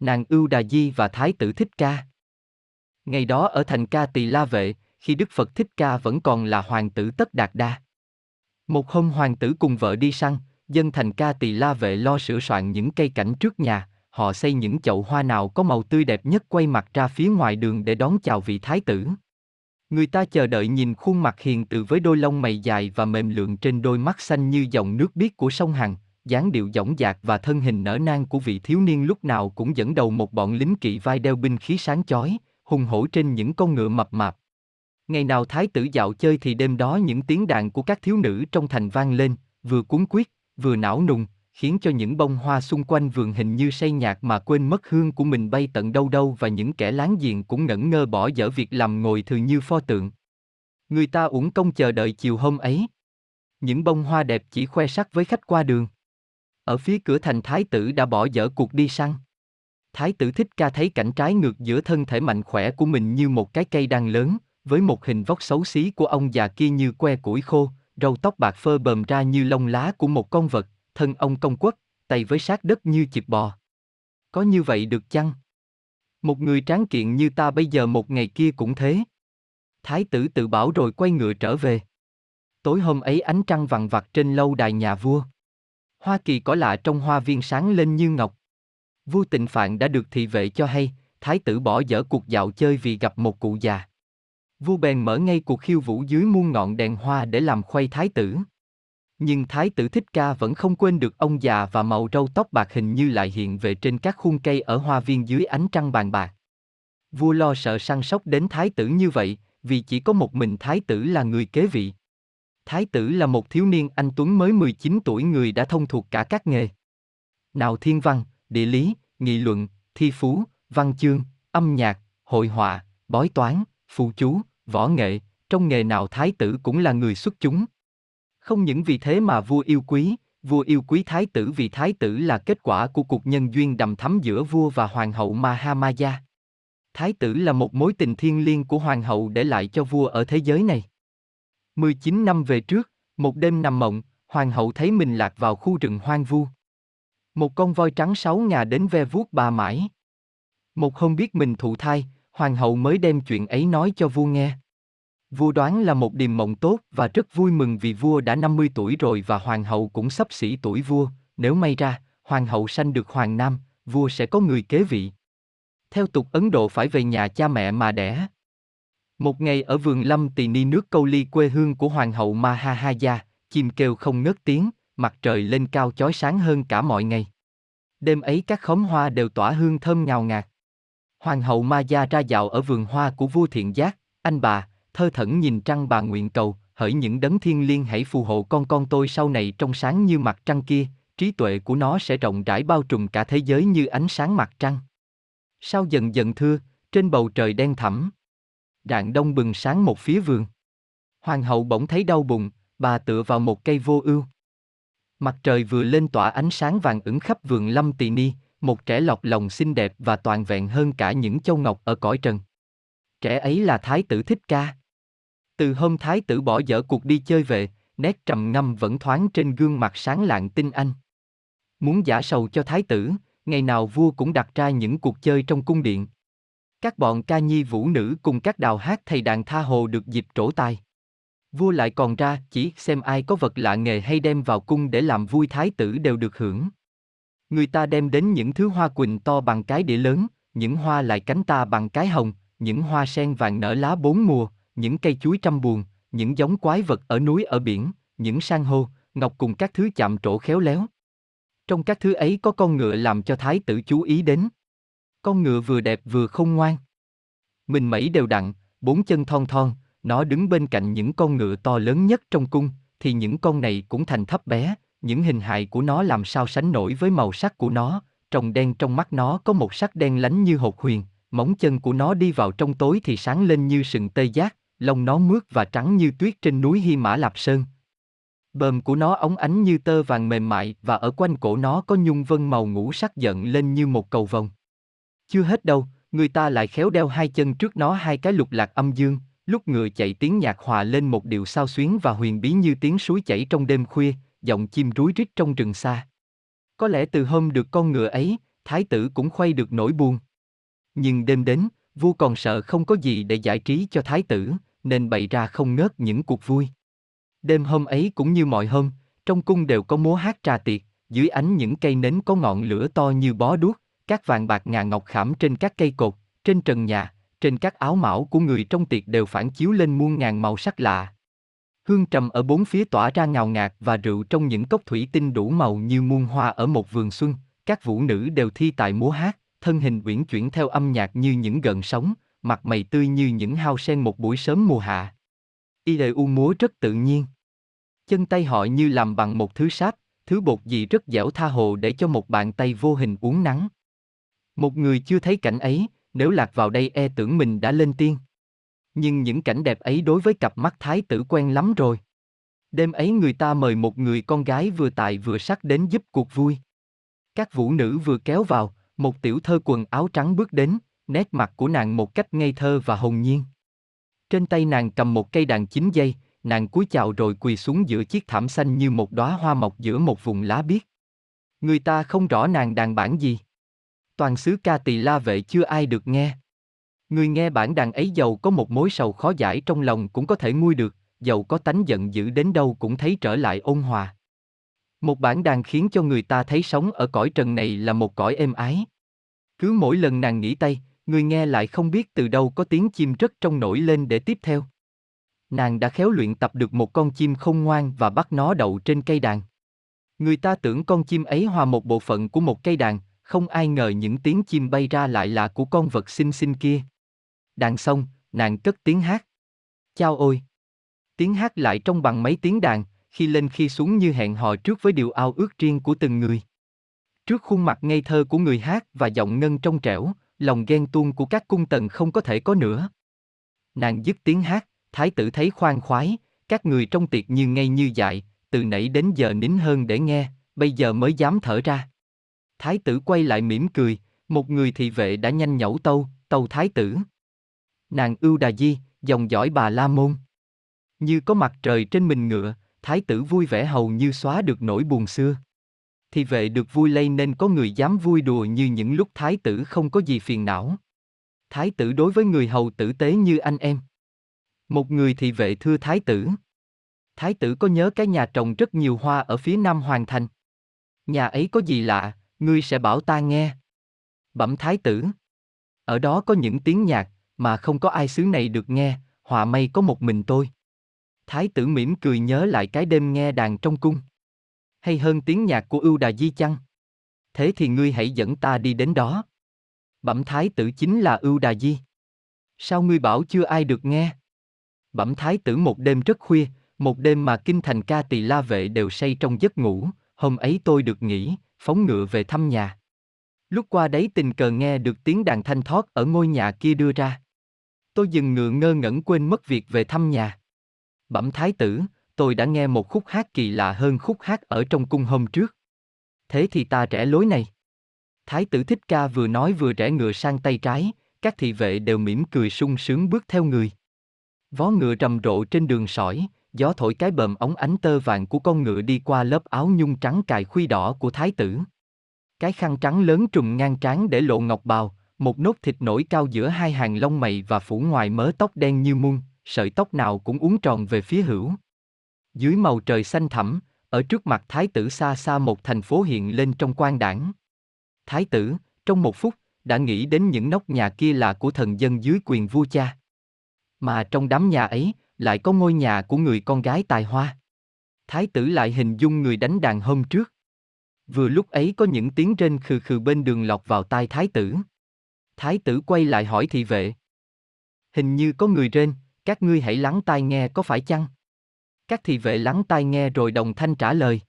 nàng Ưu Đà Di và Thái tử Thích Ca. Ngày đó ở thành Ca Tỳ La Vệ, khi Đức Phật Thích Ca vẫn còn là hoàng tử Tất Đạt Đa. Một hôm hoàng tử cùng vợ đi săn, dân thành Ca Tỳ La Vệ lo sửa soạn những cây cảnh trước nhà, họ xây những chậu hoa nào có màu tươi đẹp nhất quay mặt ra phía ngoài đường để đón chào vị thái tử. Người ta chờ đợi nhìn khuôn mặt hiền từ với đôi lông mày dài và mềm lượn trên đôi mắt xanh như dòng nước biếc của sông Hằng, dáng điệu dõng dạc và thân hình nở nang của vị thiếu niên lúc nào cũng dẫn đầu một bọn lính kỵ vai đeo binh khí sáng chói, hùng hổ trên những con ngựa mập mạp. Ngày nào thái tử dạo chơi thì đêm đó những tiếng đàn của các thiếu nữ trong thành vang lên, vừa cuốn quyết, vừa não nùng, khiến cho những bông hoa xung quanh vườn hình như say nhạc mà quên mất hương của mình bay tận đâu đâu và những kẻ láng giềng cũng ngẩn ngơ bỏ dở việc làm ngồi thường như pho tượng. Người ta uổng công chờ đợi chiều hôm ấy. Những bông hoa đẹp chỉ khoe sắc với khách qua đường. Ở phía cửa thành thái tử đã bỏ dở cuộc đi săn. Thái tử thích ca thấy cảnh trái ngược giữa thân thể mạnh khỏe của mình như một cái cây đang lớn, với một hình vóc xấu xí của ông già kia như que củi khô, râu tóc bạc phơ bờm ra như lông lá của một con vật, thân ông công quất, tay với sát đất như chịp bò. Có như vậy được chăng? Một người tráng kiện như ta bây giờ một ngày kia cũng thế. Thái tử tự bảo rồi quay ngựa trở về. Tối hôm ấy ánh trăng vằn vặt trên lâu đài nhà vua. Hoa kỳ cỏ lạ trong hoa viên sáng lên như ngọc. Vua tịnh phạn đã được thị vệ cho hay, thái tử bỏ dở cuộc dạo chơi vì gặp một cụ già. Vua bèn mở ngay cuộc khiêu vũ dưới muôn ngọn đèn hoa để làm khuây thái tử. Nhưng thái tử thích ca vẫn không quên được ông già và màu râu tóc bạc hình như lại hiện về trên các khuôn cây ở hoa viên dưới ánh trăng bàn bạc. Vua lo sợ săn sóc đến thái tử như vậy, vì chỉ có một mình thái tử là người kế vị. Thái tử là một thiếu niên anh Tuấn mới 19 tuổi người đã thông thuộc cả các nghề. Nào thiên văn, địa lý, nghị luận, thi phú, văn chương, âm nhạc, hội họa, bói toán, phù chú, võ nghệ, trong nghề nào thái tử cũng là người xuất chúng. Không những vì thế mà vua yêu quý, vua yêu quý thái tử vì thái tử là kết quả của cuộc nhân duyên đầm thắm giữa vua và hoàng hậu Mahamaya. Thái tử là một mối tình thiên liêng của hoàng hậu để lại cho vua ở thế giới này. 19 năm về trước, một đêm nằm mộng, hoàng hậu thấy mình lạc vào khu rừng hoang vu. Một con voi trắng sáu ngà đến ve vuốt bà mãi. Một hôm biết mình thụ thai, hoàng hậu mới đem chuyện ấy nói cho vua nghe. Vua đoán là một điềm mộng tốt và rất vui mừng vì vua đã 50 tuổi rồi và hoàng hậu cũng sắp xỉ tuổi vua, nếu may ra, hoàng hậu sanh được hoàng nam, vua sẽ có người kế vị. Theo tục Ấn Độ phải về nhà cha mẹ mà đẻ. Một ngày ở vườn lâm tỳ ni nước câu ly quê hương của hoàng hậu Mahahaya, chim kêu không ngớt tiếng, mặt trời lên cao chói sáng hơn cả mọi ngày. Đêm ấy các khóm hoa đều tỏa hương thơm ngào ngạt. Hoàng hậu Maya ra dạo ở vườn hoa của vua thiện giác, anh bà, thơ thẩn nhìn trăng bà nguyện cầu, hỡi những đấng thiên liêng hãy phù hộ con con tôi sau này trong sáng như mặt trăng kia, trí tuệ của nó sẽ rộng rãi bao trùm cả thế giới như ánh sáng mặt trăng. Sao dần dần thưa, trên bầu trời đen thẳm. Rạng đông bừng sáng một phía vườn. Hoàng hậu bỗng thấy đau bụng, bà tựa vào một cây vô ưu. Mặt trời vừa lên tỏa ánh sáng vàng ửng khắp vườn lâm tỳ ni, một trẻ lọc lòng xinh đẹp và toàn vẹn hơn cả những châu ngọc ở cõi trần. Trẻ ấy là Thái tử Thích Ca. Từ hôm Thái tử bỏ dở cuộc đi chơi về, nét trầm ngâm vẫn thoáng trên gương mặt sáng lạng tinh anh. Muốn giả sầu cho Thái tử, ngày nào vua cũng đặt ra những cuộc chơi trong cung điện. Các bọn ca nhi vũ nữ cùng các đào hát thầy đàn tha hồ được dịp trổ tài. Vua lại còn ra chỉ xem ai có vật lạ nghề hay đem vào cung để làm vui thái tử đều được hưởng. Người ta đem đến những thứ hoa quỳnh to bằng cái đĩa lớn, những hoa lại cánh ta bằng cái hồng, những hoa sen vàng nở lá bốn mùa, những cây chuối trăm buồn, những giống quái vật ở núi ở biển, những san hô, ngọc cùng các thứ chạm trổ khéo léo. Trong các thứ ấy có con ngựa làm cho thái tử chú ý đến. Con ngựa vừa đẹp vừa không ngoan. Mình mẩy đều đặn, bốn chân thon thon, nó đứng bên cạnh những con ngựa to lớn nhất trong cung, thì những con này cũng thành thấp bé, những hình hài của nó làm sao sánh nổi với màu sắc của nó, trồng đen trong mắt nó có một sắc đen lánh như hột huyền, móng chân của nó đi vào trong tối thì sáng lên như sừng tê giác, lông nó mướt và trắng như tuyết trên núi Hy Mã Lạp Sơn. Bờm của nó óng ánh như tơ vàng mềm mại và ở quanh cổ nó có nhung vân màu ngũ sắc giận lên như một cầu vồng. Chưa hết đâu, người ta lại khéo đeo hai chân trước nó hai cái lục lạc âm dương, lúc ngựa chạy tiếng nhạc hòa lên một điệu sao xuyến và huyền bí như tiếng suối chảy trong đêm khuya, giọng chim rúi rít trong rừng xa. Có lẽ từ hôm được con ngựa ấy, thái tử cũng khuây được nỗi buồn. Nhưng đêm đến, vua còn sợ không có gì để giải trí cho thái tử, nên bày ra không ngớt những cuộc vui. Đêm hôm ấy cũng như mọi hôm, trong cung đều có múa hát trà tiệc, dưới ánh những cây nến có ngọn lửa to như bó đuốc, các vàng bạc ngà ngọc khảm trên các cây cột, trên trần nhà, trên các áo mão của người trong tiệc đều phản chiếu lên muôn ngàn màu sắc lạ. Hương trầm ở bốn phía tỏa ra ngào ngạt và rượu trong những cốc thủy tinh đủ màu như muôn hoa ở một vườn xuân, các vũ nữ đều thi tài múa hát, thân hình uyển chuyển theo âm nhạc như những gợn sóng, mặt mày tươi như những hao sen một buổi sớm mùa hạ. Y đời u múa rất tự nhiên. Chân tay họ như làm bằng một thứ sáp, thứ bột gì rất dẻo tha hồ để cho một bàn tay vô hình uống nắng. Một người chưa thấy cảnh ấy, nếu lạc vào đây e tưởng mình đã lên tiên. Nhưng những cảnh đẹp ấy đối với cặp mắt thái tử quen lắm rồi. Đêm ấy người ta mời một người con gái vừa tài vừa sắc đến giúp cuộc vui. Các vũ nữ vừa kéo vào, một tiểu thơ quần áo trắng bước đến, nét mặt của nàng một cách ngây thơ và hồn nhiên. Trên tay nàng cầm một cây đàn chín dây, nàng cúi chào rồi quỳ xuống giữa chiếc thảm xanh như một đóa hoa mọc giữa một vùng lá biếc. Người ta không rõ nàng đàn bản gì. Toàn xứ ca tỳ la vệ chưa ai được nghe. Người nghe bản đàn ấy giàu có một mối sầu khó giải trong lòng cũng có thể nguôi được, giàu có tánh giận dữ đến đâu cũng thấy trở lại ôn hòa. Một bản đàn khiến cho người ta thấy sống ở cõi trần này là một cõi êm ái. Cứ mỗi lần nàng nghỉ tay, người nghe lại không biết từ đâu có tiếng chim rất trong nổi lên để tiếp theo. Nàng đã khéo luyện tập được một con chim không ngoan và bắt nó đậu trên cây đàn. Người ta tưởng con chim ấy hòa một bộ phận của một cây đàn, không ai ngờ những tiếng chim bay ra lại là của con vật xinh xinh kia. Đàn xong, nàng cất tiếng hát. Chao ôi! Tiếng hát lại trong bằng mấy tiếng đàn, khi lên khi xuống như hẹn hò trước với điều ao ước riêng của từng người. Trước khuôn mặt ngây thơ của người hát và giọng ngân trong trẻo, lòng ghen tuông của các cung tần không có thể có nữa. Nàng dứt tiếng hát, thái tử thấy khoan khoái, các người trong tiệc như ngây như dại, từ nãy đến giờ nín hơn để nghe, bây giờ mới dám thở ra. Thái tử quay lại mỉm cười, một người thị vệ đã nhanh nhẩu tâu, tâu thái tử. Nàng ưu đà di, dòng dõi bà la môn. Như có mặt trời trên mình ngựa, thái tử vui vẻ hầu như xóa được nỗi buồn xưa. Thị vệ được vui lây nên có người dám vui đùa như những lúc thái tử không có gì phiền não. Thái tử đối với người hầu tử tế như anh em. Một người thị vệ thưa thái tử. Thái tử có nhớ cái nhà trồng rất nhiều hoa ở phía nam hoàng thành. Nhà ấy có gì lạ, ngươi sẽ bảo ta nghe. Bẩm thái tử. Ở đó có những tiếng nhạc, mà không có ai xứ này được nghe, họa may có một mình tôi. Thái tử mỉm cười nhớ lại cái đêm nghe đàn trong cung. Hay hơn tiếng nhạc của ưu đà di chăng? Thế thì ngươi hãy dẫn ta đi đến đó. Bẩm thái tử chính là ưu đà di. Sao ngươi bảo chưa ai được nghe? Bẩm thái tử một đêm rất khuya, một đêm mà kinh thành ca tỳ la vệ đều say trong giấc ngủ, hôm ấy tôi được nghỉ, phóng ngựa về thăm nhà. Lúc qua đấy tình cờ nghe được tiếng đàn thanh thoát ở ngôi nhà kia đưa ra. Tôi dừng ngựa ngơ ngẩn quên mất việc về thăm nhà. Bẩm thái tử, tôi đã nghe một khúc hát kỳ lạ hơn khúc hát ở trong cung hôm trước. Thế thì ta rẽ lối này. Thái tử Thích Ca vừa nói vừa rẽ ngựa sang tay trái, các thị vệ đều mỉm cười sung sướng bước theo người. Vó ngựa rầm rộ trên đường sỏi, gió thổi cái bờm ống ánh tơ vàng của con ngựa đi qua lớp áo nhung trắng cài khuy đỏ của thái tử. Cái khăn trắng lớn trùm ngang trán để lộ ngọc bào, một nốt thịt nổi cao giữa hai hàng lông mày và phủ ngoài mớ tóc đen như muôn, sợi tóc nào cũng uốn tròn về phía hữu. Dưới màu trời xanh thẳm, ở trước mặt thái tử xa xa một thành phố hiện lên trong quan đảng. Thái tử, trong một phút, đã nghĩ đến những nóc nhà kia là của thần dân dưới quyền vua cha. Mà trong đám nhà ấy, lại có ngôi nhà của người con gái tài hoa. Thái tử lại hình dung người đánh đàn hôm trước. Vừa lúc ấy có những tiếng rên khừ khừ bên đường lọt vào tai thái tử. Thái tử quay lại hỏi thị vệ. Hình như có người rên, các ngươi hãy lắng tai nghe có phải chăng? Các thị vệ lắng tai nghe rồi đồng thanh trả lời.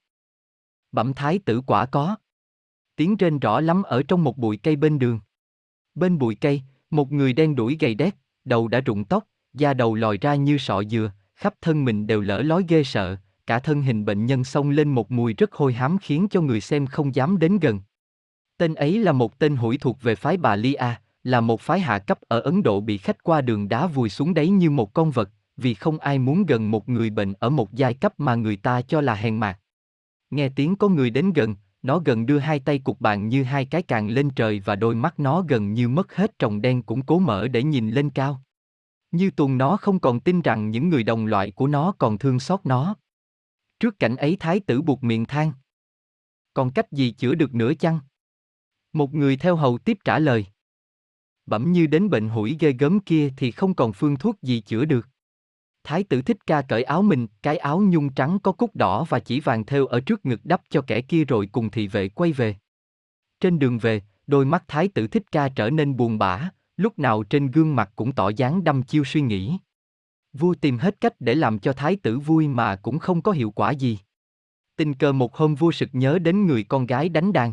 Bẩm thái tử quả có. Tiếng rên rõ lắm ở trong một bụi cây bên đường. Bên bụi cây, một người đen đuổi gầy đét, đầu đã rụng tóc, da đầu lòi ra như sọ dừa, khắp thân mình đều lở lói ghê sợ, cả thân hình bệnh nhân xông lên một mùi rất hôi hám khiến cho người xem không dám đến gần. Tên ấy là một tên hủi thuộc về phái bà Lia, là một phái hạ cấp ở Ấn Độ bị khách qua đường đá vùi xuống đấy như một con vật, vì không ai muốn gần một người bệnh ở một giai cấp mà người ta cho là hèn mạt. Nghe tiếng có người đến gần, nó gần đưa hai tay cục bàn như hai cái càng lên trời và đôi mắt nó gần như mất hết tròng đen cũng cố mở để nhìn lên cao. Như tuần nó không còn tin rằng những người đồng loại của nó còn thương xót nó. Trước cảnh ấy thái tử buộc miệng than. Còn cách gì chữa được nữa chăng? Một người theo hầu tiếp trả lời. Bẩm như đến bệnh hủi ghê gớm kia thì không còn phương thuốc gì chữa được. Thái tử thích ca cởi áo mình, cái áo nhung trắng có cúc đỏ và chỉ vàng thêu ở trước ngực đắp cho kẻ kia rồi cùng thị vệ quay về. Trên đường về, đôi mắt thái tử thích ca trở nên buồn bã, lúc nào trên gương mặt cũng tỏ dáng đăm chiêu suy nghĩ. Vua tìm hết cách để làm cho thái tử vui mà cũng không có hiệu quả gì. Tình cờ một hôm vua sực nhớ đến người con gái đánh đàn.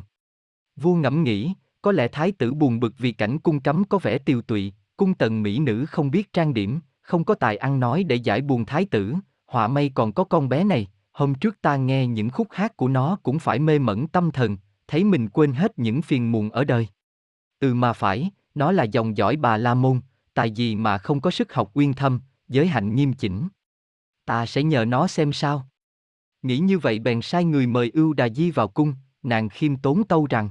Vua ngẫm nghĩ, có lẽ thái tử buồn bực vì cảnh cung cấm có vẻ tiêu tụy, cung tần mỹ nữ không biết trang điểm, không có tài ăn nói để giải buồn thái tử, họa may còn có con bé này, hôm trước ta nghe những khúc hát của nó cũng phải mê mẩn tâm thần, thấy mình quên hết những phiền muộn ở đời. Ừ mà phải, nó là dòng dõi bà La Môn, tài gì mà không có sức học uyên thâm, giới hạnh nghiêm chỉnh. Ta sẽ nhờ nó xem sao. Nghĩ như vậy bèn sai người mời ưu đà di vào cung, nàng khiêm tốn tâu rằng.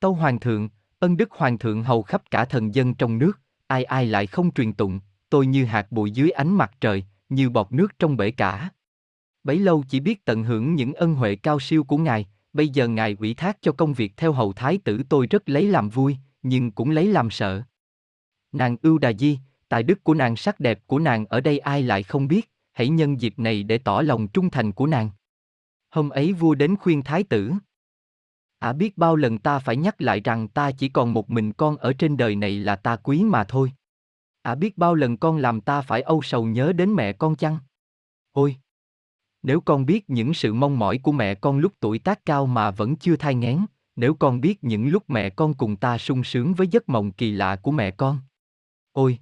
Tâu hoàng thượng, ân đức hoàng thượng hầu khắp cả thần dân trong nước, ai ai lại không truyền tụng, tôi như hạt bụi dưới ánh mặt trời, như bọt nước trong bể cả. Bấy lâu chỉ biết tận hưởng những ân huệ cao siêu của ngài, bây giờ ngài ủy thác cho công việc theo hầu thái tử tôi rất lấy làm vui, nhưng cũng lấy làm sợ. Nàng ưu đà di, tài đức của nàng sắc đẹp của nàng ở đây ai lại không biết, hãy nhân dịp này để tỏ lòng trung thành của nàng. Hôm ấy vua đến khuyên thái tử. Ả à biết bao lần ta phải nhắc lại rằng ta chỉ còn một mình con ở trên đời này là ta quý mà thôi. Ả à biết bao lần con làm ta phải âu sầu nhớ đến mẹ con chăng? Ôi! Nếu con biết những sự mong mỏi của mẹ con lúc tuổi tác cao mà vẫn chưa thai ngén nếu con biết những lúc mẹ con cùng ta sung sướng với giấc mộng kỳ lạ của mẹ con. Ôi!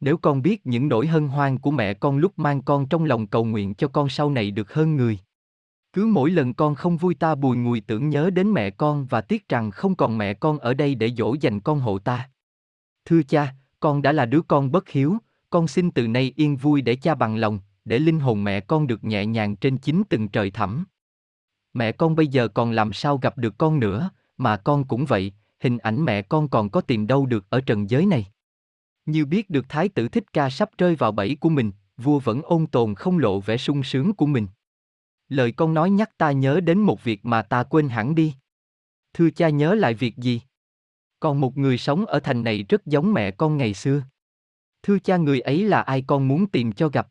Nếu con biết những nỗi hân hoan của mẹ con lúc mang con trong lòng cầu nguyện cho con sau này được hơn người. Cứ mỗi lần con không vui ta bùi ngùi tưởng nhớ đến mẹ con và tiếc rằng không còn mẹ con ở đây để dỗ dành con hộ ta. Thưa cha, con đã là đứa con bất hiếu, con xin từ nay yên vui để cha bằng lòng, để linh hồn mẹ con được nhẹ nhàng trên chính từng trời thẳm. Mẹ con bây giờ còn làm sao gặp được con nữa, mà con cũng vậy, hình ảnh mẹ con còn có tìm đâu được ở trần giới này. Như biết được thái tử thích ca sắp rơi vào bẫy của mình, vua vẫn ôn tồn không lộ vẻ sung sướng của mình. Lời con nói nhắc ta nhớ đến một việc mà ta quên hẳn đi. Thưa cha nhớ lại việc gì? Còn một người sống ở thành này rất giống mẹ con ngày xưa. Thưa cha người ấy là ai con muốn tìm cho gặp.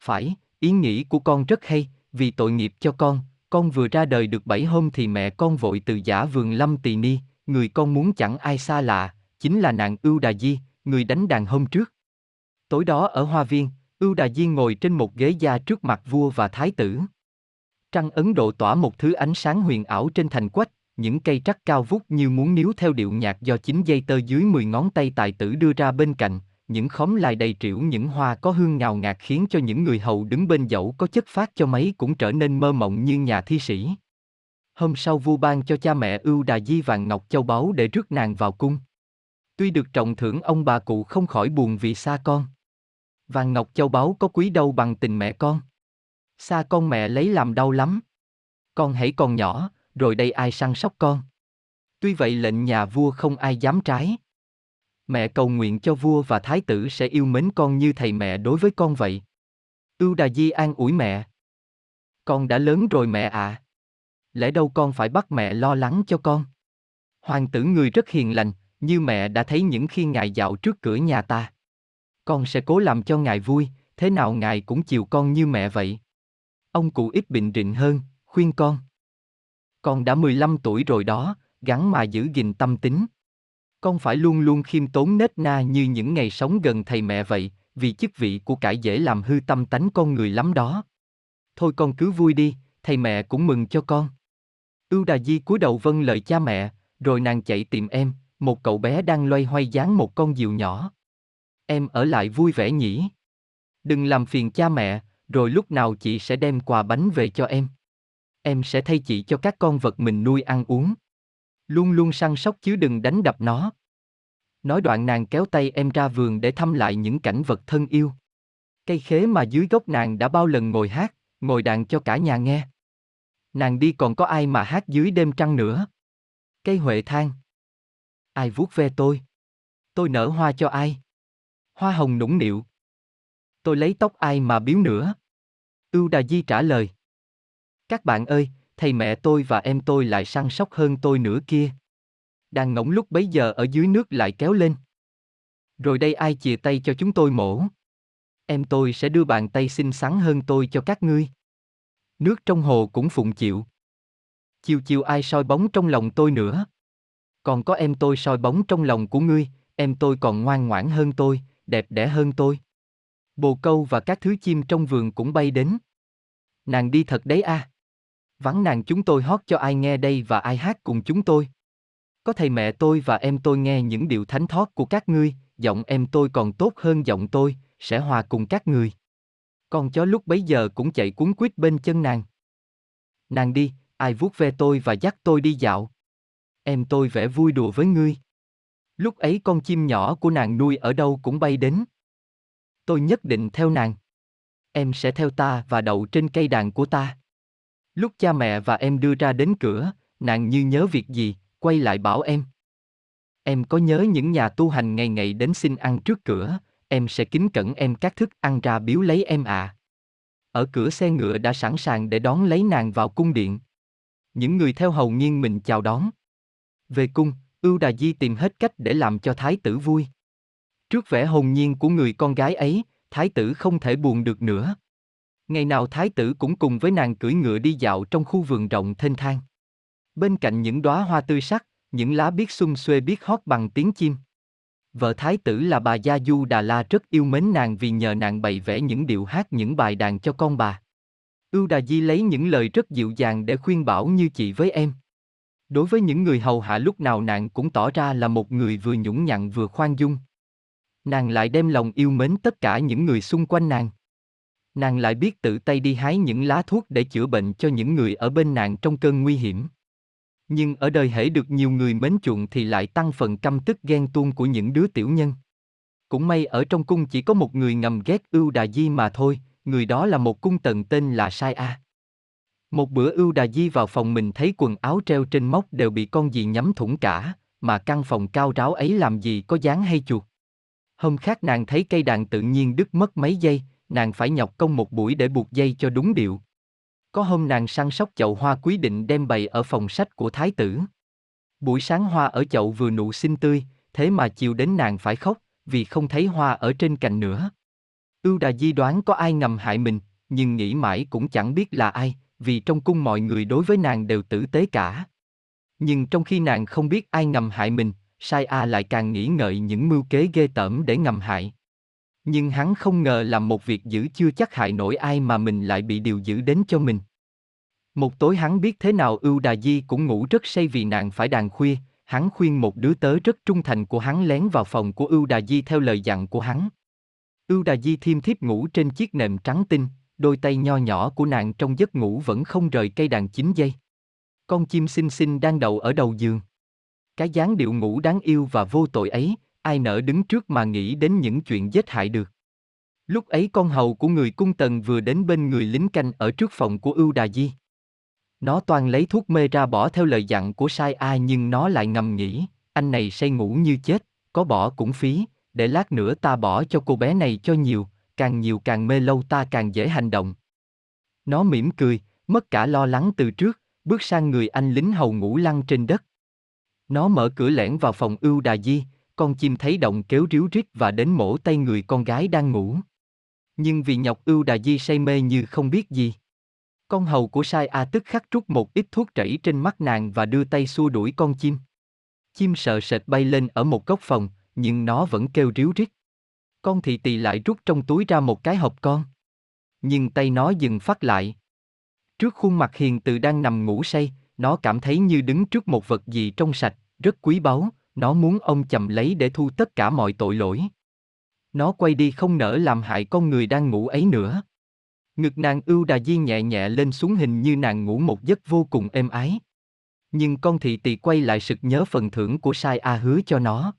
Phải, ý nghĩ của con rất hay, vì tội nghiệp cho con, con vừa ra đời được bảy hôm thì mẹ con vội từ giả vườn lâm tỳ ni, người con muốn chẳng ai xa lạ, chính là nàng ưu đà di, người đánh đàn hôm trước. Tối đó ở hoa viên, ưu đà di ngồi trên một ghế da trước mặt vua và thái tử. Trăng Ấn Độ tỏa một thứ ánh sáng huyền ảo trên thành quách, những cây trắc cao vút như muốn níu theo điệu nhạc do chính dây tơ dưới 10 ngón tay tài tử đưa ra bên cạnh, những khóm lai đầy trĩu những hoa có hương ngào ngạt khiến cho những người hầu đứng bên dẫu có chất phát cho mấy cũng trở nên mơ mộng như nhà thi sĩ. Hôm sau vua ban cho cha mẹ ưu đà di vàng ngọc châu báu để rước nàng vào cung. Tuy được trọng thưởng ông bà cụ không khỏi buồn vì xa con. Vàng ngọc châu báu có quý đâu bằng tình mẹ con. Xa con mẹ lấy làm đau lắm. Con hãy còn nhỏ, rồi đây ai săn sóc con. Tuy vậy lệnh nhà vua không ai dám trái. Mẹ cầu nguyện cho vua và thái tử sẽ yêu mến con như thầy mẹ đối với con vậy. Ưu Đà Di an ủi mẹ. Con đã lớn rồi mẹ à. Lẽ đâu con phải bắt mẹ lo lắng cho con. Hoàng tử người rất hiền lành, như mẹ đã thấy những khi ngài dạo trước cửa nhà ta. Con sẽ cố làm cho ngài vui, thế nào ngài cũng chiều con như mẹ vậy. Ông cụ ít bình định hơn, khuyên con. Con đã 15 tuổi rồi đó, gắn mà giữ gìn tâm tính. Con phải luôn luôn khiêm tốn nết na như những ngày sống gần thầy mẹ vậy, vì chức vị của cải dễ làm hư tâm tánh con người lắm đó. Thôi con cứ vui đi, thầy mẹ cũng mừng cho con. Ưu Đà Di cúi đầu vâng lời cha mẹ, rồi nàng chạy tìm em, một cậu bé đang loay hoay dán một con diều nhỏ. Em ở lại vui vẻ nhỉ? Đừng làm phiền cha mẹ, rồi lúc nào chị sẽ đem quà bánh về cho em. Em sẽ thay chị cho các con vật mình nuôi ăn uống. Luôn luôn săn sóc chứ đừng đánh đập nó. Nói đoạn nàng kéo tay em ra vườn để thăm lại những cảnh vật thân yêu. Cây khế mà dưới gốc nàng đã bao lần ngồi hát, ngồi đàn cho cả nhà nghe. Nàng đi còn có ai mà hát dưới đêm trăng nữa? Cây huệ thang. Ai vuốt ve tôi? Tôi nở hoa cho ai? Hoa hồng nũng nịu. Tôi lấy tóc ai mà biếu nữa? Ưu Đà Di trả lời. Các bạn ơi, thầy mẹ tôi và em tôi lại săn sóc hơn tôi nữa kia. Đang ngỗng lúc bấy giờ ở dưới nước lại kéo lên. Rồi đây ai chìa tay cho chúng tôi mổ? Em tôi sẽ đưa bàn tay xinh xắn hơn tôi cho các ngươi. Nước trong hồ cũng phụng chịu. Chiều chiều ai soi bóng trong lòng tôi nữa. Còn có em tôi soi bóng trong lòng của ngươi, em tôi còn ngoan ngoãn hơn tôi, đẹp đẽ hơn tôi. Bồ câu và các thứ chim trong vườn cũng bay đến. Nàng đi thật đấy a. À. Vắng nàng chúng tôi hót cho ai nghe đây và ai hát cùng chúng tôi. Có thầy mẹ tôi và em tôi nghe những điệu thánh thót của các ngươi, giọng em tôi còn tốt hơn giọng tôi, sẽ hòa cùng các người. Con chó lúc bấy giờ cũng chạy cuốn quýt bên chân nàng. Nàng đi, ai vuốt ve tôi và dắt tôi đi dạo. Em tôi vẽ vui đùa với ngươi. Lúc ấy con chim nhỏ của nàng nuôi ở đâu cũng bay đến. Tôi nhất định theo nàng. Em sẽ theo ta và đậu trên cây đàn của ta. Lúc cha mẹ và em đưa ra đến cửa, nàng như nhớ việc gì, quay lại bảo em. Em có nhớ những nhà tu hành ngày ngày đến xin ăn trước cửa, em sẽ kính cẩn em các thức ăn ra biếu lấy em à. Ở cửa xe ngựa đã sẵn sàng để đón lấy nàng vào cung điện. Những người theo hầu nhiên mình chào đón. Về cung, Ưu Đà Di tìm hết cách để làm cho thái tử vui. Trước vẻ hồn nhiên của người con gái ấy, thái tử không thể buồn được nữa. Ngày nào thái tử cũng cùng với nàng cưỡi ngựa đi dạo trong khu vườn rộng thênh thang. Bên cạnh những đóa hoa tươi sắc, những lá biết xung xuê biết hót bằng tiếng chim. Vợ thái tử là bà Gia Du Đà La rất yêu mến nàng vì nhờ nàng bày vẽ những điệu hát những bài đàn cho con bà. Ưu Đà Di lấy những lời rất dịu dàng để khuyên bảo như chị với em. Đối với những người hầu hạ lúc nào nàng cũng tỏ ra là một người vừa nhũng nhặn vừa khoan dung. Nàng lại đem lòng yêu mến tất cả những người xung quanh nàng. Nàng lại biết tự tay đi hái những lá thuốc để chữa bệnh cho những người ở bên nàng trong cơn nguy hiểm. Nhưng ở đời hễ được nhiều người mến chuộng thì lại tăng phần căm tức ghen tuông của những đứa tiểu nhân. Cũng may ở trong cung chỉ có một người ngầm ghét ưu đà di mà thôi, người đó là một cung tần tên là Sai A. Một bữa ưu đà di vào phòng mình thấy quần áo treo trên móc đều bị con gì nhắm thủng cả, mà căn phòng cao ráo ấy làm gì có dáng hay chuột. Hôm khác nàng thấy cây đàn tự nhiên đứt mất mấy giây, nàng phải nhọc công một buổi để buộc dây cho đúng điệu. Có hôm nàng săn sóc chậu hoa quý định đem bày ở phòng sách của thái tử. Buổi sáng hoa ở chậu vừa nụ xinh tươi, thế mà chiều đến nàng phải khóc, vì không thấy hoa ở trên cành nữa. Ưu đà di đoán có ai ngầm hại mình, nhưng nghĩ mãi cũng chẳng biết là ai, vì trong cung mọi người đối với nàng đều tử tế cả. Nhưng trong khi nàng không biết ai ngầm hại mình, Sai A lại càng nghĩ ngợi những mưu kế ghê tởm để ngầm hại. Nhưng hắn không ngờ làm một việc giữ chưa chắc hại nổi ai mà mình lại bị điều giữ đến cho mình. Một tối hắn biết thế nào ưu đà di cũng ngủ rất say vì nạn phải đàn khuya, hắn khuyên một đứa tớ rất trung thành của hắn lén vào phòng của ưu đà di theo lời dặn của hắn. Ưu đà di thiêm thiếp ngủ trên chiếc nệm trắng tinh, đôi tay nho nhỏ của nàng trong giấc ngủ vẫn không rời cây đàn chín giây. Con chim xinh xinh đang đậu ở đầu giường. Cái dáng điệu ngủ đáng yêu và vô tội ấy, ai nỡ đứng trước mà nghĩ đến những chuyện giết hại được. Lúc ấy con hầu của người cung tần vừa đến bên người lính canh ở trước phòng của ưu đà di. Nó toàn lấy thuốc mê ra bỏ theo lời dặn của sai ai nhưng nó lại ngầm nghĩ, anh này say ngủ như chết, có bỏ cũng phí, để lát nữa ta bỏ cho cô bé này cho nhiều, càng nhiều càng mê lâu ta càng dễ hành động. Nó mỉm cười, mất cả lo lắng từ trước, bước sang người anh lính hầu ngủ lăn trên đất. Nó mở cửa lẻn vào phòng ưu đà di, con chim thấy động kéo ríu rít và đến mổ tay người con gái đang ngủ. Nhưng vì nhọc ưu đà di say mê như không biết gì. Con hầu của sai A tức khắc trút một ít thuốc chảy trên mắt nàng và đưa tay xua đuổi con chim. Chim sợ sệt bay lên ở một góc phòng, nhưng nó vẫn kêu ríu rít. Con thị tỳ lại rút trong túi ra một cái hộp con. Nhưng tay nó dừng phát lại. Trước khuôn mặt hiền từ đang nằm ngủ say, nó cảm thấy như đứng trước một vật gì trong sạch, rất quý báu, nó muốn ông chầm lấy để thu tất cả mọi tội lỗi. Nó quay đi không nỡ làm hại con người đang ngủ ấy nữa. Ngực nàng ưu đà di nhẹ nhẹ lên xuống hình như nàng ngủ một giấc vô cùng êm ái. Nhưng con thị tỳ quay lại sực nhớ phần thưởng của sai A hứa cho nó.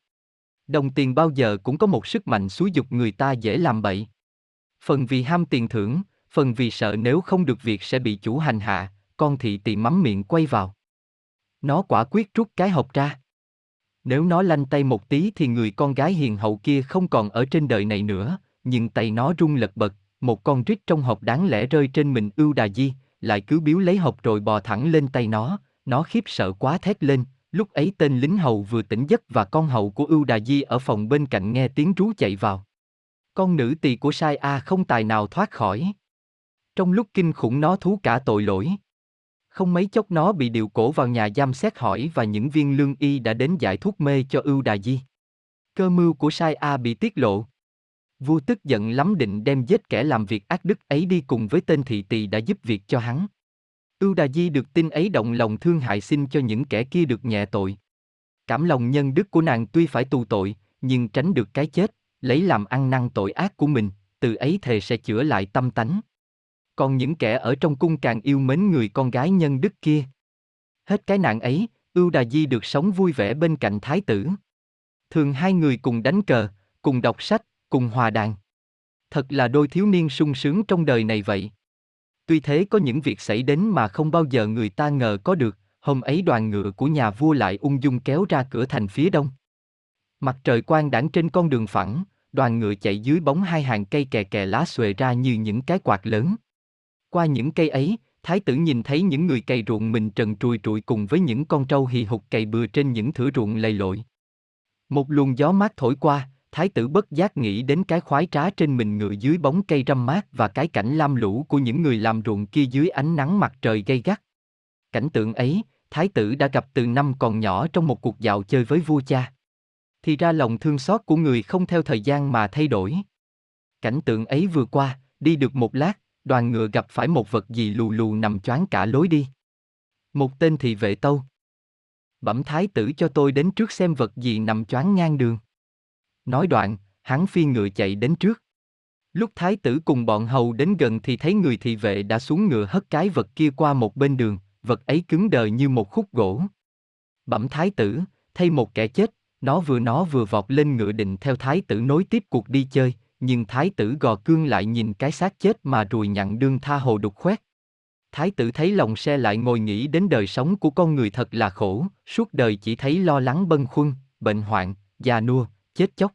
Đồng tiền bao giờ cũng có một sức mạnh xúi dục người ta dễ làm bậy. Phần vì ham tiền thưởng, phần vì sợ nếu không được việc sẽ bị chủ hành hạ, con thị tỳ mắm miệng quay vào. Nó quả quyết rút cái hộp ra. Nếu nó lanh tay một tí thì người con gái hiền hậu kia không còn ở trên đời này nữa, nhưng tay nó rung lật bật, một con rít trong hộp đáng lẽ rơi trên mình ưu đà di, lại cứ biếu lấy hộp rồi bò thẳng lên tay nó, nó khiếp sợ quá thét lên, lúc ấy tên lính hầu vừa tỉnh giấc và con hầu của ưu đà di ở phòng bên cạnh nghe tiếng rú chạy vào. Con nữ tỳ của sai A không tài nào thoát khỏi. Trong lúc kinh khủng nó thú cả tội lỗi. Không mấy chốc nó bị điều cổ vào nhà giam xét hỏi và những viên lương y đã đến giải thuốc mê cho ưu đà di. Cơ mưu của sai A bị tiết lộ. Vua tức giận lắm định đem giết kẻ làm việc ác đức ấy đi cùng với tên thị tỳ đã giúp việc cho hắn. Ưu Đà Di được tin ấy động lòng thương hại xin cho những kẻ kia được nhẹ tội. Cảm lòng nhân đức của nàng tuy phải tù tội, nhưng tránh được cái chết, lấy làm ăn năn tội ác của mình, từ ấy thề sẽ chữa lại tâm tánh. Còn những kẻ ở trong cung càng yêu mến người con gái nhân đức kia. Hết cái nạn ấy, Ưu Đà Di được sống vui vẻ bên cạnh thái tử. Thường hai người cùng đánh cờ, cùng đọc sách, cùng hòa đàn. Thật là đôi thiếu niên sung sướng trong đời này vậy. Tuy thế có những việc xảy đến mà không bao giờ người ta ngờ có được, hôm ấy đoàn ngựa của nhà vua lại ung dung kéo ra cửa thành phía đông. Mặt trời quang đãng trên con đường phẳng, đoàn ngựa chạy dưới bóng hai hàng cây kè kè lá xuề ra như những cái quạt lớn. Qua những cây ấy, thái tử nhìn thấy những người cày ruộng mình trần trùi trụi cùng với những con trâu hì hục cày bừa trên những thửa ruộng lầy lội. Một luồng gió mát thổi qua, thái tử bất giác nghĩ đến cái khoái trá trên mình ngựa dưới bóng cây râm mát và cái cảnh lam lũ của những người làm ruộng kia dưới ánh nắng mặt trời gay gắt. Cảnh tượng ấy, thái tử đã gặp từ năm còn nhỏ trong một cuộc dạo chơi với vua cha. Thì ra lòng thương xót của người không theo thời gian mà thay đổi. Cảnh tượng ấy vừa qua, đi được một lát, đoàn ngựa gặp phải một vật gì lù lù nằm choáng cả lối đi. Một tên thị vệ tâu. Bẩm thái tử cho tôi đến trước xem vật gì nằm choáng ngang đường. Nói đoạn, hắn phi ngựa chạy đến trước. Lúc thái tử cùng bọn hầu đến gần thì thấy người thị vệ đã xuống ngựa hất cái vật kia qua một bên đường, vật ấy cứng đờ như một khúc gỗ. Bẩm thái tử, thay một kẻ chết, nó vừa nó vừa vọt lên ngựa định theo thái tử nối tiếp cuộc đi chơi, nhưng thái tử gò cương lại nhìn cái xác chết mà rùi nhặn đương tha hồ đục khoét. Thái tử thấy lòng xe lại ngồi nghĩ đến đời sống của con người thật là khổ, suốt đời chỉ thấy lo lắng bân khuâng, bệnh hoạn, già nua, chết chóc.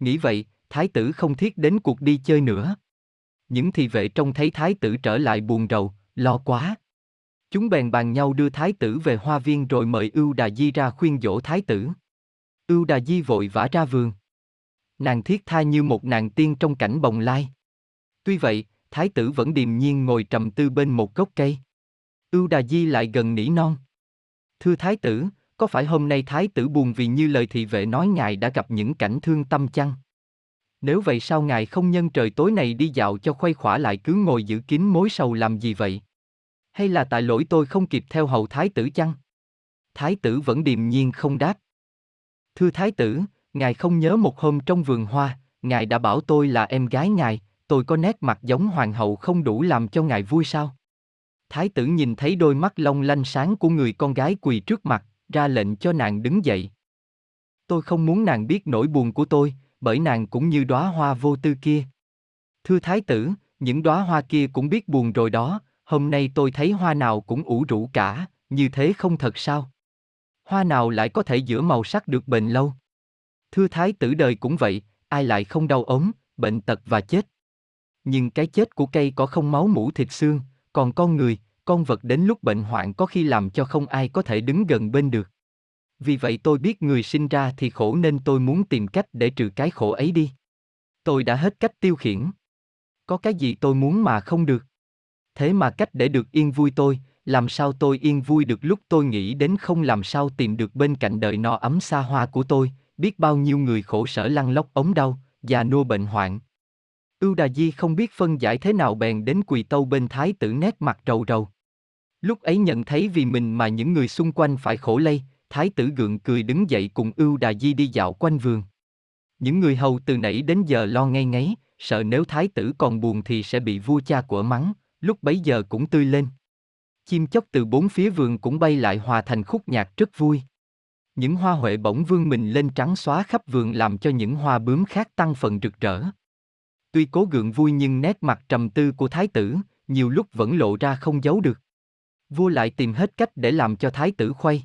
Nghĩ vậy, thái tử không thiết đến cuộc đi chơi nữa. Những thị vệ trông thấy thái tử trở lại buồn rầu, lo quá. Chúng bèn bàn nhau đưa thái tử về hoa viên rồi mời Ưu Đà Di ra khuyên dỗ thái tử. Ưu Đà Di vội vã ra vườn. Nàng thiết tha như một nàng tiên trong cảnh bồng lai. Tuy vậy, thái tử vẫn điềm nhiên ngồi trầm tư bên một gốc cây. Ưu Đà Di lại gần nỉ non. Thưa thái tử, có phải hôm nay thái tử buồn vì như lời thị vệ nói ngài đã gặp những cảnh thương tâm chăng? Nếu vậy sao ngài không nhân trời tối này đi dạo cho khuây khỏa lại cứ ngồi giữ kín mối sầu làm gì vậy? Hay là tại lỗi tôi không kịp theo hầu thái tử chăng? Thái tử vẫn điềm nhiên không đáp. Thưa thái tử, ngài không nhớ một hôm trong vườn hoa, ngài đã bảo tôi là em gái ngài, tôi có nét mặt giống hoàng hậu không đủ làm cho ngài vui sao? Thái tử nhìn thấy đôi mắt long lanh sáng của người con gái quỳ trước mặt, ra lệnh cho nàng đứng dậy. Tôi không muốn nàng biết nỗi buồn của tôi, bởi nàng cũng như đóa hoa vô tư kia. Thưa thái tử, những đóa hoa kia cũng biết buồn rồi đó, hôm nay tôi thấy hoa nào cũng ủ rũ cả, như thế không thật sao? Hoa nào lại có thể giữa màu sắc được bền lâu? Thưa thái tử đời cũng vậy, ai lại không đau ốm, bệnh tật và chết. Nhưng cái chết của cây có không máu mũ thịt xương, còn con người, con vật đến lúc bệnh hoạn có khi làm cho không ai có thể đứng gần bên được. Vì vậy tôi biết người sinh ra thì khổ nên tôi muốn tìm cách để trừ cái khổ ấy đi. Tôi đã hết cách tiêu khiển. Có cái gì tôi muốn mà không được. Thế mà cách để được yên vui tôi, làm sao tôi yên vui được lúc tôi nghĩ đến không làm sao tìm được bên cạnh đời no ấm xa hoa của tôi, biết bao nhiêu người khổ sở lăn lóc ống đau, già nua bệnh hoạn. Ưu Đà Di không biết phân giải thế nào bèn đến quỳ tâu bên thái tử nét mặt rầu rầu. Lúc ấy nhận thấy vì mình mà những người xung quanh phải khổ lây, thái tử gượng cười đứng dậy cùng ưu đà di đi dạo quanh vườn. Những người hầu từ nãy đến giờ lo ngay ngáy, sợ nếu thái tử còn buồn thì sẽ bị vua cha của mắng, lúc bấy giờ cũng tươi lên. Chim chóc từ bốn phía vườn cũng bay lại hòa thành khúc nhạc rất vui. Những hoa huệ bỗng vương mình lên trắng xóa khắp vườn làm cho những hoa bướm khác tăng phần rực rỡ. Tuy cố gượng vui nhưng nét mặt trầm tư của thái tử, nhiều lúc vẫn lộ ra không giấu được. Vua lại tìm hết cách để làm cho thái tử khuây.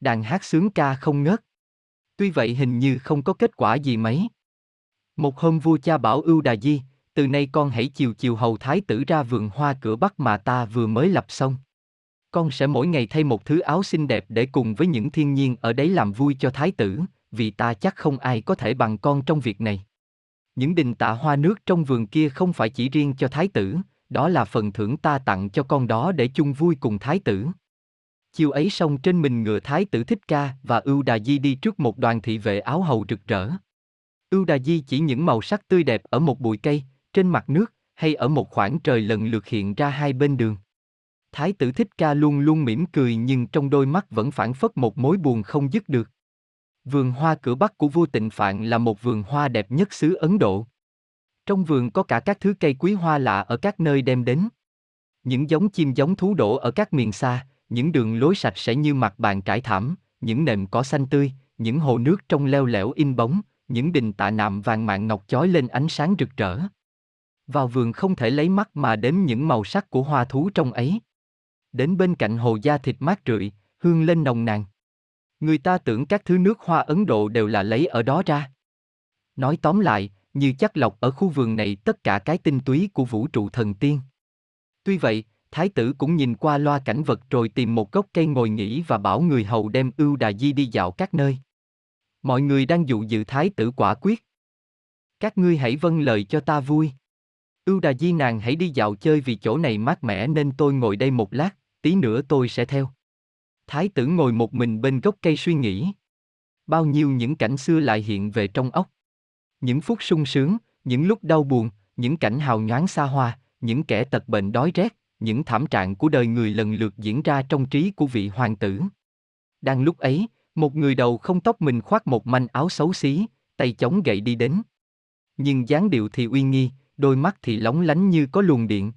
Đàn hát sướng ca không ngớt. Tuy vậy hình như không có kết quả gì mấy. Một hôm vua cha bảo ưu đà di, từ nay con hãy chiều chiều hầu thái tử ra vườn hoa cửa bắc mà ta vừa mới lập xong. Con sẽ mỗi ngày thay một thứ áo xinh đẹp để cùng với những thiên nhiên ở đấy làm vui cho thái tử, vì ta chắc không ai có thể bằng con trong việc này. Những đình tạ hoa nước trong vườn kia không phải chỉ riêng cho thái tử, đó là phần thưởng ta tặng cho con đó để chung vui cùng thái tử. Chiều ấy xong trên mình ngựa thái tử thích ca và ưu đà di đi trước một đoàn thị vệ áo hầu rực rỡ. Ưu đà di chỉ những màu sắc tươi đẹp ở một bụi cây, trên mặt nước, hay ở một khoảng trời lần lượt hiện ra hai bên đường. Thái tử thích ca luôn luôn mỉm cười nhưng trong đôi mắt vẫn phản phất một mối buồn không dứt được. Vườn hoa cửa bắc của vua tịnh Phạn là một vườn hoa đẹp nhất xứ Ấn Độ. Trong vườn có cả các thứ cây quý hoa lạ ở các nơi đem đến. Những giống chim giống thú đổ ở các miền xa, những đường lối sạch sẽ như mặt bàn trải thảm, những nệm cỏ xanh tươi, những hồ nước trong leo lẻo in bóng, những đình tạ nạm vàng mạn ngọc chói lên ánh sáng rực rỡ. Vào vườn không thể lấy mắt mà đếm những màu sắc của hoa thú trong ấy. Đến bên cạnh hồ da thịt mát rượi, hương lên nồng nàn. Người ta tưởng các thứ nước hoa Ấn Độ đều là lấy ở đó ra. Nói tóm lại, như chắc lọc ở khu vườn này tất cả cái tinh túy của vũ trụ thần tiên. Tuy vậy, thái tử cũng nhìn qua loa cảnh vật rồi tìm một gốc cây ngồi nghỉ và bảo người hầu đem ưu đà di đi dạo các nơi. Mọi người đang dụ dự thái tử quả quyết. Các ngươi hãy vâng lời cho ta vui. Ưu đà di nàng hãy đi dạo chơi vì chỗ này mát mẻ nên tôi ngồi đây một lát, tí nữa tôi sẽ theo. Thái tử ngồi một mình bên gốc cây suy nghĩ. Bao nhiêu những cảnh xưa lại hiện về trong óc. Những phút sung sướng, những lúc đau buồn, những cảnh hào nhoáng xa hoa, những kẻ tật bệnh đói rét, những thảm trạng của đời người lần lượt diễn ra trong trí của vị hoàng tử. Đang lúc ấy, một người đầu không tóc mình khoác một manh áo xấu xí, tay chống gậy đi đến. Nhưng dáng điệu thì uy nghi, đôi mắt thì lóng lánh như có luồng điện.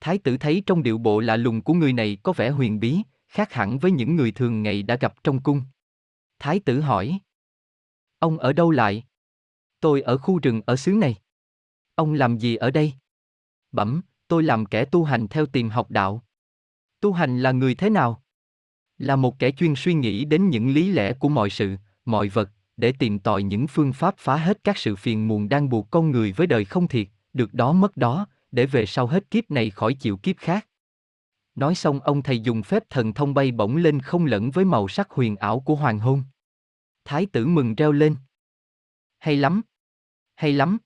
Thái tử thấy trong điệu bộ lạ lùng của người này có vẻ huyền bí, khác hẳn với những người thường ngày đã gặp trong cung. Thái tử hỏi. Ông ở đâu lại? Tôi ở khu rừng ở xứ này. Ông làm gì ở đây? Bẩm, tôi làm kẻ tu hành theo tìm học đạo. Tu hành là người thế nào? Là một kẻ chuyên suy nghĩ đến những lý lẽ của mọi sự, mọi vật, để tìm tòi những phương pháp phá hết các sự phiền muộn đang buộc con người với đời không thiệt, được đó mất đó, để về sau hết kiếp này khỏi chịu kiếp khác. Nói xong ông thầy dùng phép thần thông bay bổng lên không lẫn với màu sắc huyền ảo của hoàng hôn. Thái tử mừng reo lên. Hay lắm! Hay lắm!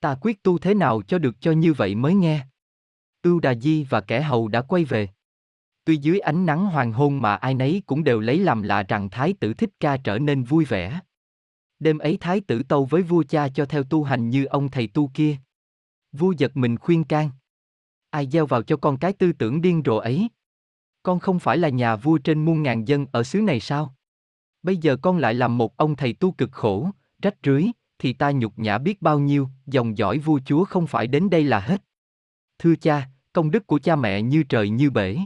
Ta quyết tu thế nào cho được cho như vậy mới nghe. Ưu Đà Di và kẻ hầu đã quay về. Tuy dưới ánh nắng hoàng hôn mà ai nấy cũng đều lấy làm lạ rằng Thái tử Thích Ca trở nên vui vẻ. Đêm ấy Thái tử tâu với vua cha cho theo tu hành như ông thầy tu kia. Vua giật mình khuyên can. Ai gieo vào cho con cái tư tưởng điên rồ ấy? Con không phải là nhà vua trên muôn ngàn dân ở xứ này sao? Bây giờ con lại làm một ông thầy tu cực khổ, rách rưới, thì ta nhục nhã biết bao nhiêu, dòng dõi vua chúa không phải đến đây là hết. Thưa cha, công đức của cha mẹ như trời như bể.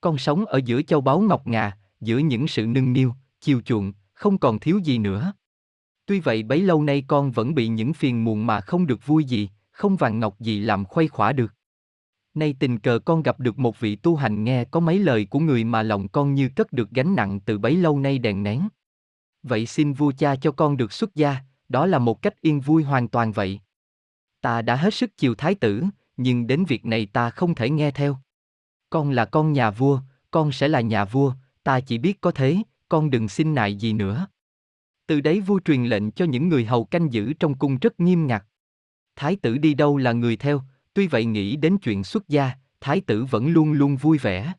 Con sống ở giữa châu báu ngọc ngà, giữa những sự nâng niu, chiều chuộng, không còn thiếu gì nữa. Tuy vậy bấy lâu nay con vẫn bị những phiền muộn mà không được vui gì, không vàng ngọc gì làm khuây khỏa được. Nay tình cờ con gặp được một vị tu hành nghe có mấy lời của người mà lòng con như cất được gánh nặng từ bấy lâu nay đèn nén. Vậy xin vua cha cho con được xuất gia, đó là một cách yên vui hoàn toàn vậy. Ta đã hết sức chiều thái tử, nhưng đến việc này ta không thể nghe theo. Con là con nhà vua, con sẽ là nhà vua, ta chỉ biết có thế, con đừng xin nại gì nữa. Từ đấy vua truyền lệnh cho những người hầu canh giữ trong cung rất nghiêm ngặt. Thái tử đi đâu là người theo, tuy vậy nghĩ đến chuyện xuất gia, thái tử vẫn luôn luôn vui vẻ.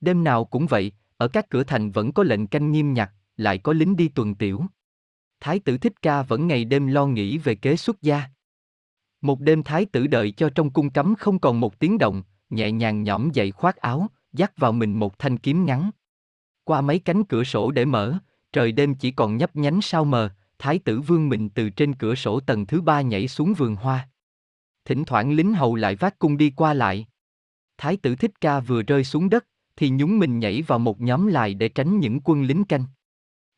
Đêm nào cũng vậy, ở các cửa thành vẫn có lệnh canh nghiêm ngặt, lại có lính đi tuần tiểu. Thái tử Thích Ca vẫn ngày đêm lo nghĩ về kế xuất gia. Một đêm thái tử đợi cho trong cung cấm không còn một tiếng động, nhẹ nhàng nhõm dậy khoác áo, dắt vào mình một thanh kiếm ngắn. Qua mấy cánh cửa sổ để mở, trời đêm chỉ còn nhấp nhánh sao mờ, thái tử vương mình từ trên cửa sổ tầng thứ ba nhảy xuống vườn hoa. Thỉnh thoảng lính hầu lại vác cung đi qua lại. Thái tử thích ca vừa rơi xuống đất, thì nhúng mình nhảy vào một nhóm lại để tránh những quân lính canh.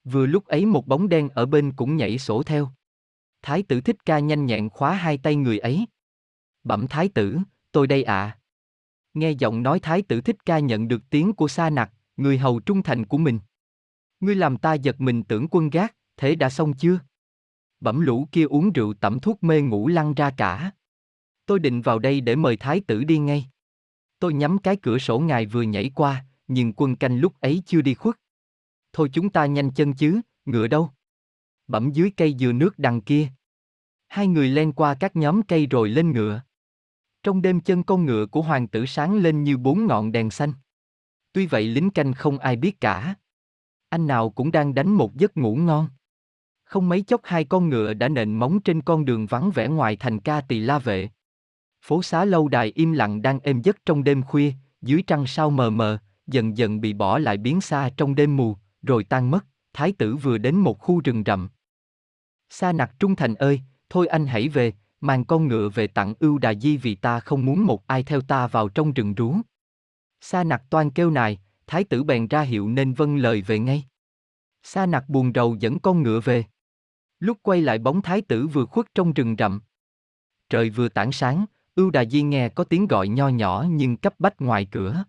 Vừa lúc ấy một bóng đen ở bên cũng nhảy sổ theo. Thái tử thích ca nhanh nhẹn khóa hai tay người ấy. Bẩm thái tử, tôi đây ạ. À. Nghe giọng nói thái tử thích ca nhận được tiếng của sa nặc, người hầu trung thành của mình. Ngươi làm ta giật mình tưởng quân gác, thế đã xong chưa? Bẩm lũ kia uống rượu tẩm thuốc mê ngủ lăn ra cả. Tôi định vào đây để mời thái tử đi ngay. Tôi nhắm cái cửa sổ ngài vừa nhảy qua, nhưng quân canh lúc ấy chưa đi khuất. Thôi chúng ta nhanh chân chứ, ngựa đâu? Bẩm dưới cây dừa nước đằng kia. Hai người len qua các nhóm cây rồi lên ngựa. Trong đêm chân con ngựa của hoàng tử sáng lên như bốn ngọn đèn xanh. Tuy vậy lính canh không ai biết cả. Anh nào cũng đang đánh một giấc ngủ ngon. Không mấy chốc hai con ngựa đã nện móng trên con đường vắng vẻ ngoài thành ca tỳ la vệ. Phố xá lâu đài im lặng đang êm giấc trong đêm khuya, dưới trăng sao mờ mờ, dần dần bị bỏ lại biến xa trong đêm mù, rồi tan mất, thái tử vừa đến một khu rừng rậm. Sa nặc trung thành ơi, thôi anh hãy về, mang con ngựa về tặng ưu đà di vì ta không muốn một ai theo ta vào trong rừng rú. Sa nặc toan kêu nài, thái tử bèn ra hiệu nên vâng lời về ngay. Sa nặc buồn rầu dẫn con ngựa về. Lúc quay lại bóng thái tử vừa khuất trong rừng rậm. Trời vừa tảng sáng, ưu đà di nghe có tiếng gọi nho nhỏ nhưng cấp bách ngoài cửa.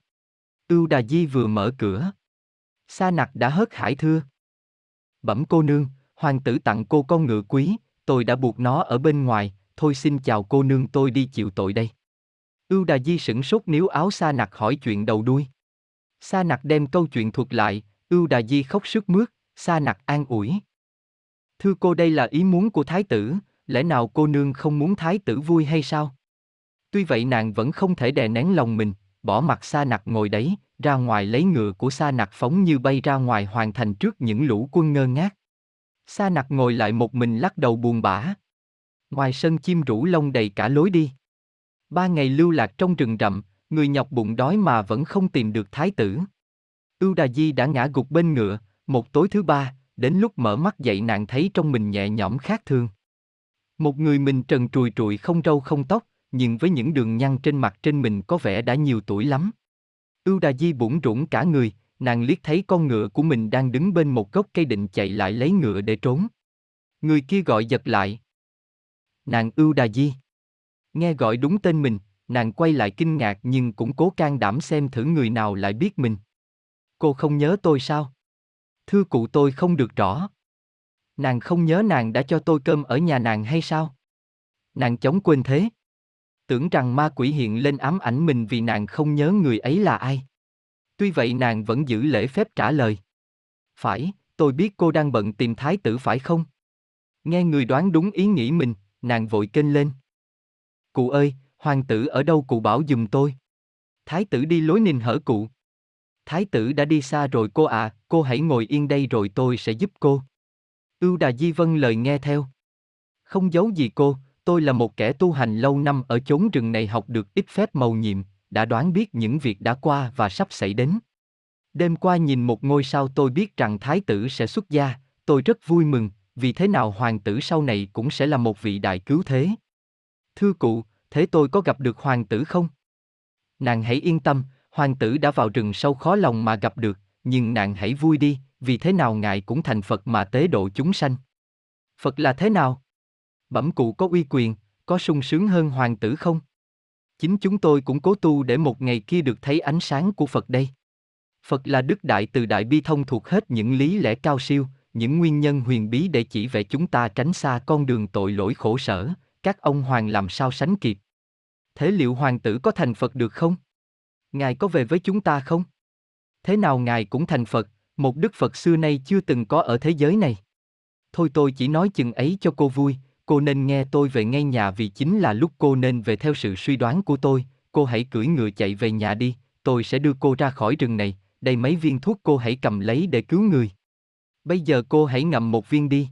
Ưu đà di vừa mở cửa. Sa nặc đã hớt hải thưa. Bẩm cô nương, hoàng tử tặng cô con ngựa quý, tôi đã buộc nó ở bên ngoài, thôi xin chào cô nương tôi đi chịu tội đây. Ưu Đà Di sửng sốt níu áo Sa Nặc hỏi chuyện đầu đuôi. Sa Nặc đem câu chuyện thuật lại, Ưu Đà Di khóc sức mướt, Sa Nặc an ủi. Thưa cô đây là ý muốn của Thái tử, lẽ nào cô nương không muốn Thái tử vui hay sao? Tuy vậy nàng vẫn không thể đè nén lòng mình, bỏ mặt Sa Nặc ngồi đấy, ra ngoài lấy ngựa của Sa Nặc phóng như bay ra ngoài hoàn thành trước những lũ quân ngơ ngác. Sa Nặc ngồi lại một mình lắc đầu buồn bã. Ngoài sân chim rủ lông đầy cả lối đi. Ba ngày lưu lạc trong rừng rậm, người nhọc bụng đói mà vẫn không tìm được thái tử. Ưu Đà Di đã ngã gục bên ngựa, một tối thứ ba, đến lúc mở mắt dậy nàng thấy trong mình nhẹ nhõm khác thường. Một người mình trần trùi trụi không râu không tóc, nhưng với những đường nhăn trên mặt trên mình có vẻ đã nhiều tuổi lắm. Ưu Đà Di bủn rủn cả người, nàng liếc thấy con ngựa của mình đang đứng bên một gốc cây định chạy lại lấy ngựa để trốn. Người kia gọi giật lại. Nàng Ưu Đà Di. Nghe gọi đúng tên mình, nàng quay lại kinh ngạc nhưng cũng cố can đảm xem thử người nào lại biết mình. Cô không nhớ tôi sao? Thưa cụ tôi không được rõ. Nàng không nhớ nàng đã cho tôi cơm ở nhà nàng hay sao? Nàng chống quên thế. Tưởng rằng ma quỷ hiện lên ám ảnh mình vì nàng không nhớ người ấy là ai. Tuy vậy nàng vẫn giữ lễ phép trả lời. Phải, tôi biết cô đang bận tìm thái tử phải không? Nghe người đoán đúng ý nghĩ mình, nàng vội kênh lên. Cụ ơi, hoàng tử ở đâu cụ bảo giùm tôi. Thái tử đi lối nình hở cụ. Thái tử đã đi xa rồi cô à, cô hãy ngồi yên đây rồi tôi sẽ giúp cô. Ưu Đà Di Vân lời nghe theo. Không giấu gì cô, tôi là một kẻ tu hành lâu năm ở chốn rừng này học được ít phép màu nhiệm, đã đoán biết những việc đã qua và sắp xảy đến. Đêm qua nhìn một ngôi sao tôi biết rằng thái tử sẽ xuất gia, tôi rất vui mừng, vì thế nào hoàng tử sau này cũng sẽ là một vị đại cứu thế. Thưa cụ, thế tôi có gặp được hoàng tử không? Nàng hãy yên tâm, hoàng tử đã vào rừng sâu khó lòng mà gặp được, nhưng nàng hãy vui đi, vì thế nào ngài cũng thành Phật mà tế độ chúng sanh. Phật là thế nào? Bẩm cụ có uy quyền, có sung sướng hơn hoàng tử không? Chính chúng tôi cũng cố tu để một ngày kia được thấy ánh sáng của Phật đây. Phật là đức đại từ đại bi thông thuộc hết những lý lẽ cao siêu, những nguyên nhân huyền bí để chỉ về chúng ta tránh xa con đường tội lỗi khổ sở, các ông hoàng làm sao sánh kịp. Thế liệu hoàng tử có thành Phật được không? Ngài có về với chúng ta không? Thế nào ngài cũng thành Phật, một đức Phật xưa nay chưa từng có ở thế giới này. Thôi tôi chỉ nói chừng ấy cho cô vui, cô nên nghe tôi về ngay nhà vì chính là lúc cô nên về theo sự suy đoán của tôi, cô hãy cưỡi ngựa chạy về nhà đi, tôi sẽ đưa cô ra khỏi rừng này, đây mấy viên thuốc cô hãy cầm lấy để cứu người. Bây giờ cô hãy ngậm một viên đi.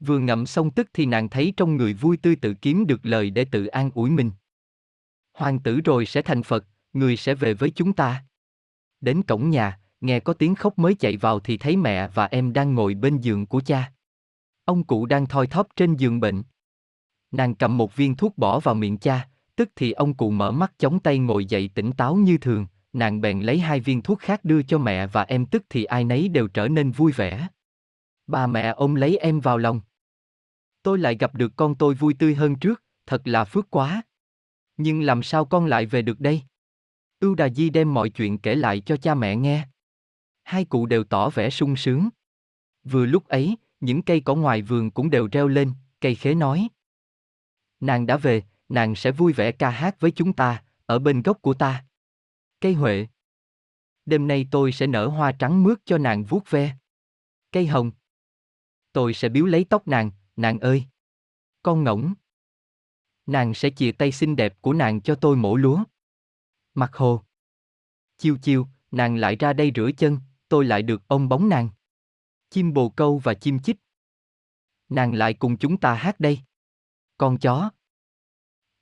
Vừa ngậm xong tức thì nàng thấy trong người vui tươi tự kiếm được lời để tự an ủi mình. Hoàng tử rồi sẽ thành Phật, người sẽ về với chúng ta. Đến cổng nhà, nghe có tiếng khóc mới chạy vào thì thấy mẹ và em đang ngồi bên giường của cha. Ông cụ đang thoi thóp trên giường bệnh. Nàng cầm một viên thuốc bỏ vào miệng cha, tức thì ông cụ mở mắt chống tay ngồi dậy tỉnh táo như thường, nàng bèn lấy hai viên thuốc khác đưa cho mẹ và em tức thì ai nấy đều trở nên vui vẻ. Ba mẹ ôm lấy em vào lòng. Tôi lại gặp được con tôi vui tươi hơn trước, thật là phước quá. Nhưng làm sao con lại về được đây? Ưu Đà Di đem mọi chuyện kể lại cho cha mẹ nghe. Hai cụ đều tỏ vẻ sung sướng. Vừa lúc ấy, những cây cỏ ngoài vườn cũng đều reo lên, cây khế nói. Nàng đã về, nàng sẽ vui vẻ ca hát với chúng ta, ở bên gốc của ta. Cây huệ. Đêm nay tôi sẽ nở hoa trắng mướt cho nàng vuốt ve. Cây hồng. Tôi sẽ biếu lấy tóc nàng, nàng ơi. Con ngỗng. Nàng sẽ chìa tay xinh đẹp của nàng cho tôi mổ lúa. Mặt hồ. Chiêu chiêu, nàng lại ra đây rửa chân, tôi lại được ôm bóng nàng. Chim bồ câu và chim chích. Nàng lại cùng chúng ta hát đây. Con chó.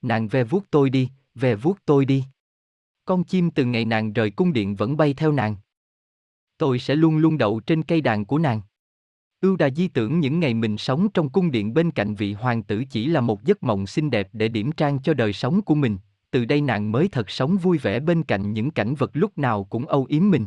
Nàng ve vuốt tôi đi, ve vuốt tôi đi. Con chim từ ngày nàng rời cung điện vẫn bay theo nàng. Tôi sẽ luôn luôn đậu trên cây đàn của nàng. Ưu đà di tưởng những ngày mình sống trong cung điện bên cạnh vị hoàng tử chỉ là một giấc mộng xinh đẹp để điểm trang cho đời sống của mình, từ đây nàng mới thật sống vui vẻ bên cạnh những cảnh vật lúc nào cũng âu yếm mình.